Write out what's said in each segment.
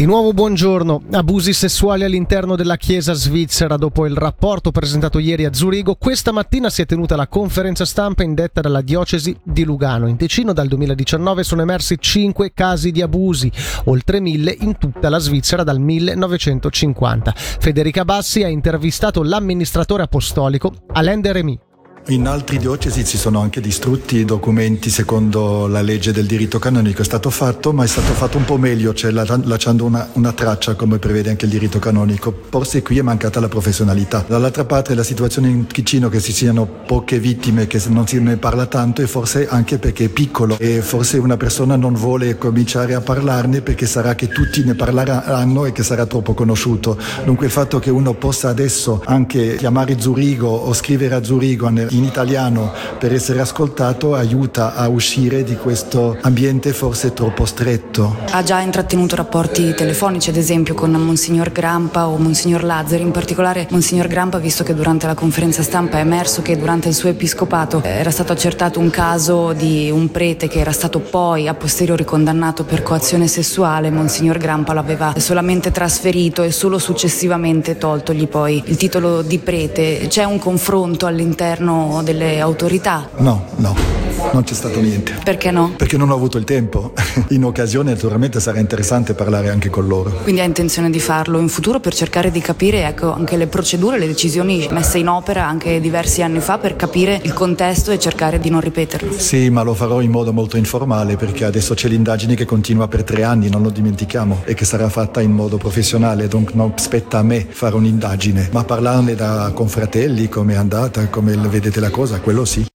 Di nuovo buongiorno. Abusi sessuali all'interno della Chiesa svizzera dopo il rapporto presentato ieri a Zurigo. Questa mattina si è tenuta la conferenza stampa indetta dalla diocesi di Lugano. In Ticino dal 2019 sono emersi 5 casi di abusi, oltre 1000 in tutta la Svizzera dal 1950. Federica Bassi ha intervistato l'amministratore apostolico Alain de Remy. In altre diocesi si sono anche distrutti i documenti secondo la legge del diritto canonico, è stato fatto, ma è stato fatto un po' meglio, cioè lasciando una, una, traccia come prevede anche il diritto canonico. Forse qui è mancata la professionalità. Dall'altra parte la situazione in Ticino che ci siano poche vittime, che non si ne parla tanto, e forse anche perché è piccolo e forse una persona non vuole cominciare a parlarne perché sarà che tutti ne parleranno e che sarà troppo conosciuto. Dunque il fatto che uno possa adesso anche chiamare Zurigo o scrivere a Zurigo in italiano per essere ascoltato aiuta a uscire di questo ambiente forse troppo stretto. Ha già intrattenuto rapporti telefonici ad esempio con Monsignor Grampa o Monsignor Lazzari, in particolare Monsignor Grampa visto che durante la conferenza stampa è emerso che durante il suo episcopato era stato accertato un caso di un prete che era stato poi a posteriori condannato per coazione sessuale, Monsignor Grampa l'aveva solamente trasferito e solo successivamente toltogli poi il titolo di prete. C'è un confronto all'interno delle autorità? No, no, non c'è stato niente. Perché no? Perché non ho avuto il tempo. In occasione naturalmente sarà interessante parlare anche con loro. Quindi ha intenzione di farlo in futuro per cercare di capire ecco, anche le procedure, le decisioni messe in opera anche diversi anni fa per capire il contesto e cercare di non ripeterlo? Sì, ma lo farò in modo molto informale perché adesso c'è l'indagine che continua per tre anni, non lo dimentichiamo, e che sarà fatta in modo professionale, dunque non spetta a me fare un'indagine, ma parlarne da confratelli, come è andata, come vedete la cosa, quello sì.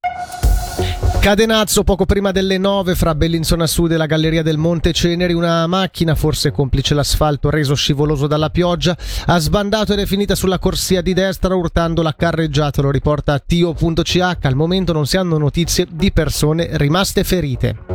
Cadenazzo poco prima delle 9 fra Bellinzona Sud e la Galleria del Monte Ceneri una macchina, forse complice l'asfalto reso scivoloso dalla pioggia, ha sbandato ed è finita sulla corsia di destra urtando la carreggiata, lo riporta Tio.ch. Al momento non si hanno notizie di persone rimaste ferite.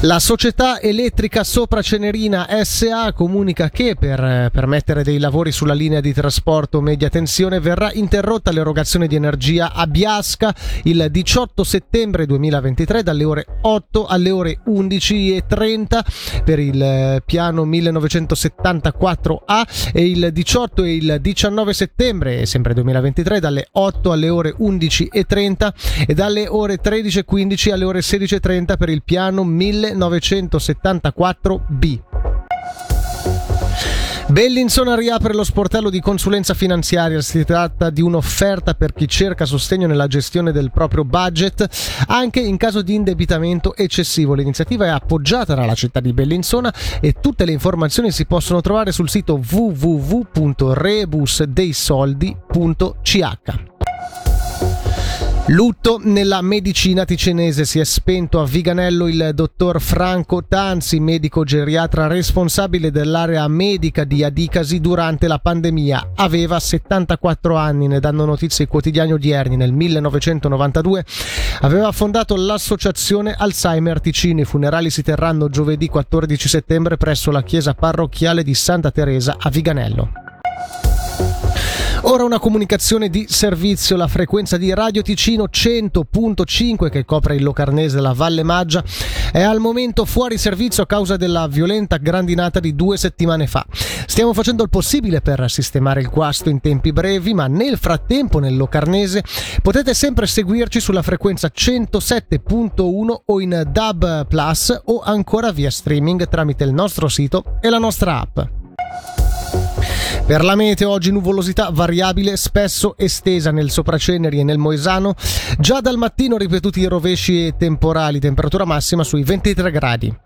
La società elettrica Sopra Cenerina SA comunica che per eh, permettere dei lavori sulla linea di trasporto media tensione verrà interrotta l'erogazione di energia a Biasca il 18 settembre 2023 dalle ore 8 alle ore 11.30 per il eh, piano 1974A e il 18 e il 19 settembre sempre 2023 dalle 8 alle ore 11.30 e dalle ore 13.15 alle ore 16.30 per il piano 1974 1974B. Bellinzona riapre lo sportello di consulenza finanziaria. Si tratta di un'offerta per chi cerca sostegno nella gestione del proprio budget, anche in caso di indebitamento eccessivo. L'iniziativa è appoggiata dalla città di Bellinzona e tutte le informazioni si possono trovare sul sito www.rebusdeisoldi.ch. Lutto nella medicina ticinese si è spento a Viganello il dottor Franco Tanzi, medico geriatra responsabile dell'area medica di Adicasi durante la pandemia. Aveva 74 anni, ne danno notizie i quotidiani odierni. Nel 1992 aveva fondato l'associazione Alzheimer Ticino. I funerali si terranno giovedì 14 settembre presso la chiesa parrocchiale di Santa Teresa a Viganello. Ora una comunicazione di servizio, la frequenza di Radio Ticino 100.5 che copre il Locarnese la Valle Maggia è al momento fuori servizio a causa della violenta grandinata di due settimane fa. Stiamo facendo il possibile per sistemare il guasto in tempi brevi, ma nel frattempo nel Locarnese potete sempre seguirci sulla frequenza 107.1 o in DAB Plus o ancora via streaming tramite il nostro sito e la nostra app. Per la meteo oggi nuvolosità variabile spesso estesa nel Sopraceneri e nel Moesano. Già dal mattino ripetuti rovesci temporali, temperatura massima sui 23 gradi.